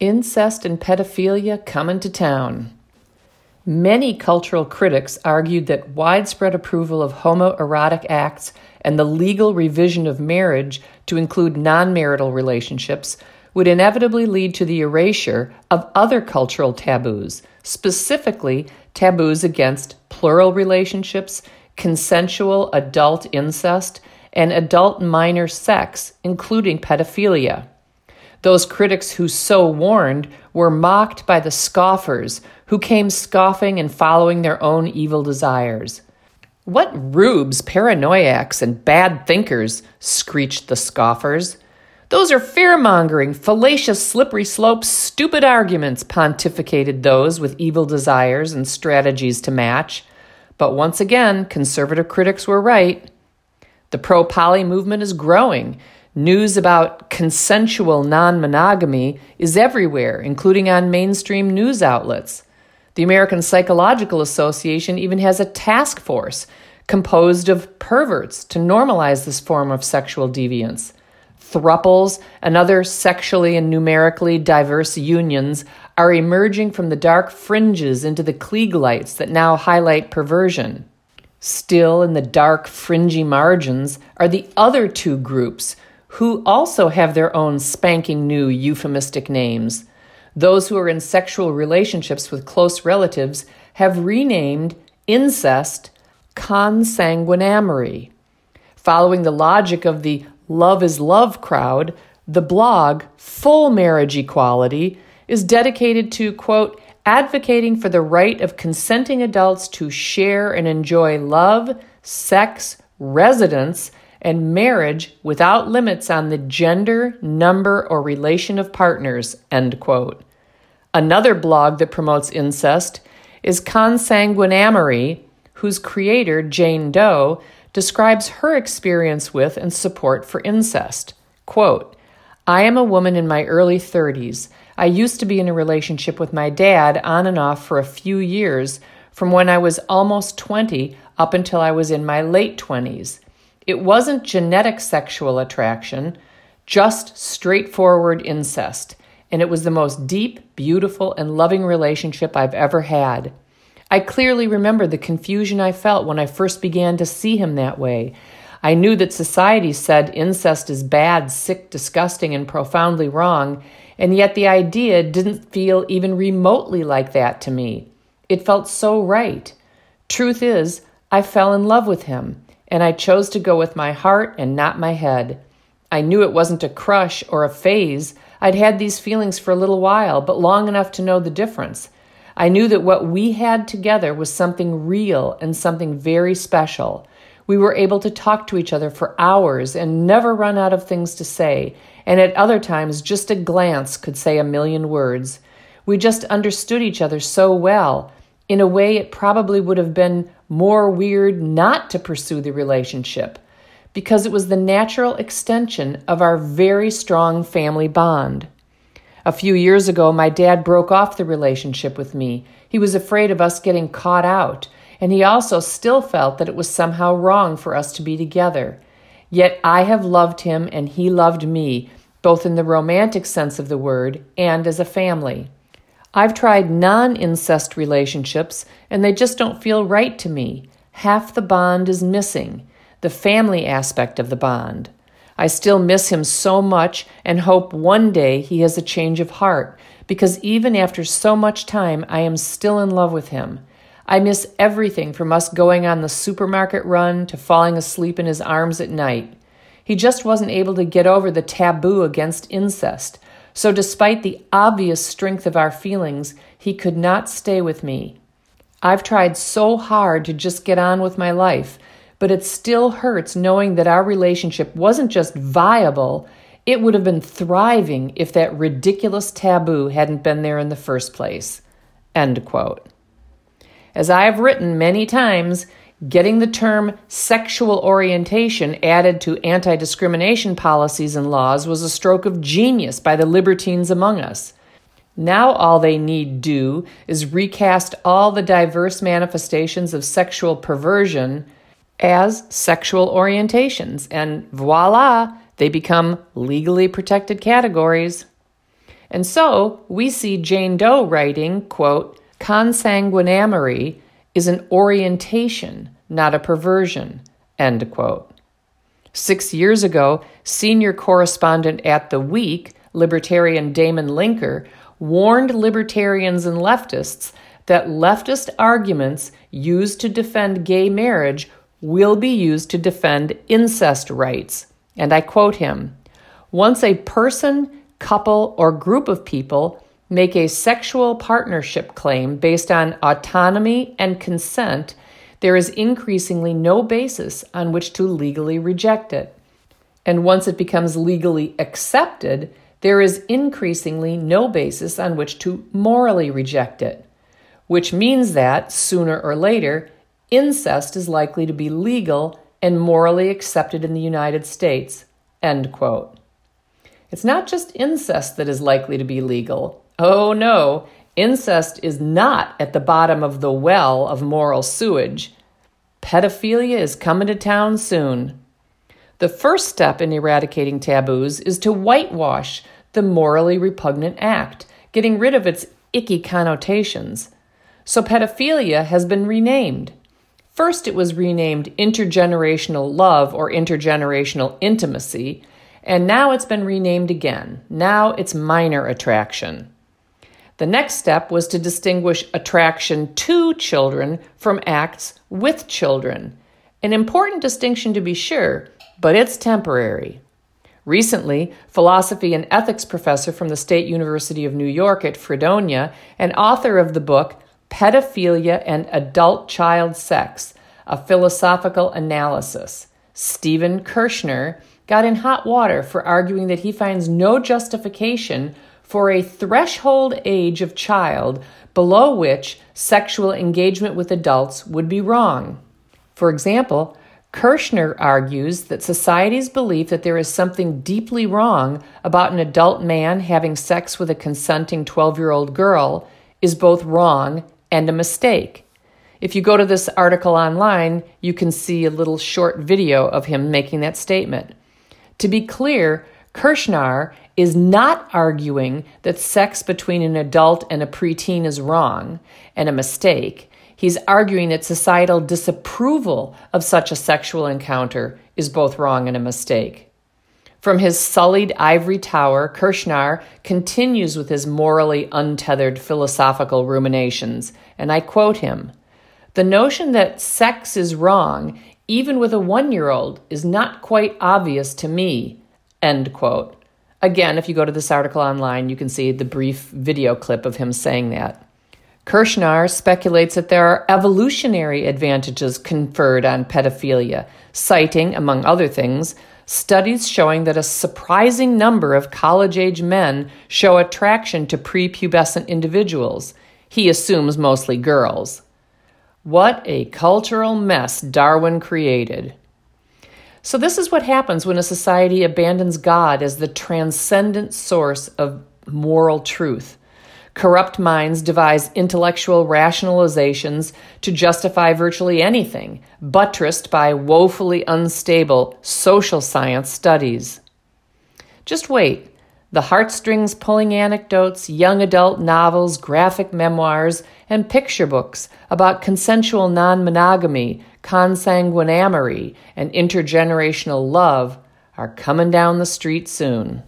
Incest and pedophilia coming to town. Many cultural critics argued that widespread approval of homoerotic acts and the legal revision of marriage to include non marital relationships would inevitably lead to the erasure of other cultural taboos, specifically taboos against plural relationships, consensual adult incest, and adult minor sex, including pedophilia. Those critics who so warned were mocked by the scoffers who came scoffing and following their own evil desires. What rubes, paranoiacs, and bad thinkers, screeched the scoffers. Those are fear mongering, fallacious, slippery slopes, stupid arguments, pontificated those with evil desires and strategies to match. But once again, conservative critics were right. The pro poly movement is growing. News about consensual non monogamy is everywhere, including on mainstream news outlets. The American Psychological Association even has a task force composed of perverts to normalize this form of sexual deviance. Thruples and other sexually and numerically diverse unions are emerging from the dark fringes into the Klieg lights that now highlight perversion. Still in the dark, fringy margins are the other two groups who also have their own spanking new euphemistic names. Those who are in sexual relationships with close relatives have renamed incest consanguinamory. Following the logic of the love is love crowd, the blog Full Marriage Equality is dedicated to, quote, advocating for the right of consenting adults to share and enjoy love, sex, residence, and marriage without limits on the gender, number, or relation of partners, end quote. Another blog that promotes incest is Consanguinamory, whose creator, Jane Doe, describes her experience with and support for incest. Quote, I am a woman in my early 30s. I used to be in a relationship with my dad on and off for a few years, from when I was almost 20 up until I was in my late 20s. It wasn't genetic sexual attraction, just straightforward incest, and it was the most deep, beautiful, and loving relationship I've ever had. I clearly remember the confusion I felt when I first began to see him that way. I knew that society said incest is bad, sick, disgusting, and profoundly wrong, and yet the idea didn't feel even remotely like that to me. It felt so right. Truth is, I fell in love with him, and I chose to go with my heart and not my head. I knew it wasn't a crush or a phase. I'd had these feelings for a little while, but long enough to know the difference. I knew that what we had together was something real and something very special. We were able to talk to each other for hours and never run out of things to say, and at other times, just a glance could say a million words. We just understood each other so well. In a way, it probably would have been more weird not to pursue the relationship because it was the natural extension of our very strong family bond. A few years ago, my dad broke off the relationship with me. He was afraid of us getting caught out, and he also still felt that it was somehow wrong for us to be together. Yet I have loved him and he loved me, both in the romantic sense of the word and as a family. I've tried non incest relationships and they just don't feel right to me. Half the bond is missing, the family aspect of the bond. I still miss him so much and hope one day he has a change of heart because even after so much time, I am still in love with him. I miss everything from us going on the supermarket run to falling asleep in his arms at night. He just wasn't able to get over the taboo against incest, so despite the obvious strength of our feelings, he could not stay with me. I've tried so hard to just get on with my life, but it still hurts knowing that our relationship wasn't just viable, it would have been thriving if that ridiculous taboo hadn't been there in the first place. End quote. As I have written many times, getting the term sexual orientation added to anti discrimination policies and laws was a stroke of genius by the libertines among us. Now, all they need do is recast all the diverse manifestations of sexual perversion as sexual orientations, and voila, they become legally protected categories. And so we see Jane Doe writing, quote, consanguinamory is an orientation, not a perversion, end quote. Six years ago, senior correspondent at The Week, libertarian Damon Linker, warned libertarians and leftists that leftist arguments used to defend gay marriage will be used to defend incest rights. And I quote him Once a person, couple, or group of people make a sexual partnership claim based on autonomy and consent, there is increasingly no basis on which to legally reject it. And once it becomes legally accepted, there is increasingly no basis on which to morally reject it, which means that, sooner or later, incest is likely to be legal and morally accepted in the United States. End quote. It's not just incest that is likely to be legal. Oh no, incest is not at the bottom of the well of moral sewage. Pedophilia is coming to town soon. The first step in eradicating taboos is to whitewash the morally repugnant act, getting rid of its icky connotations. So pedophilia has been renamed. First, it was renamed intergenerational love or intergenerational intimacy, and now it's been renamed again. Now it's minor attraction. The next step was to distinguish attraction to children from acts with children. An important distinction to be sure, but it's temporary. Recently, philosophy and ethics professor from the State University of New York at Fredonia and author of the book Pedophilia and Adult Child Sex A Philosophical Analysis, Stephen Kershnar, got in hot water for arguing that he finds no justification for a threshold age of child below which sexual engagement with adults would be wrong. For example, Kershnar argues that society's belief that there is something deeply wrong about an adult man having sex with a consenting 12 year old girl is both wrong and a mistake. If you go to this article online, you can see a little short video of him making that statement. To be clear, Kershnar is not arguing that sex between an adult and a preteen is wrong and a mistake. He's arguing that societal disapproval of such a sexual encounter is both wrong and a mistake. From his sullied ivory tower, Kershnar continues with his morally untethered philosophical ruminations, and I quote him The notion that sex is wrong, even with a one year old, is not quite obvious to me. End quote. Again, if you go to this article online, you can see the brief video clip of him saying that. Kershnar speculates that there are evolutionary advantages conferred on pedophilia, citing, among other things, studies showing that a surprising number of college age men show attraction to prepubescent individuals. He assumes mostly girls. What a cultural mess Darwin created. So, this is what happens when a society abandons God as the transcendent source of moral truth. Corrupt minds devise intellectual rationalizations to justify virtually anything, buttressed by woefully unstable social science studies. Just wait. The heartstrings pulling anecdotes, young adult novels, graphic memoirs, and picture books about consensual non monogamy, consanguinamory, and intergenerational love are coming down the street soon.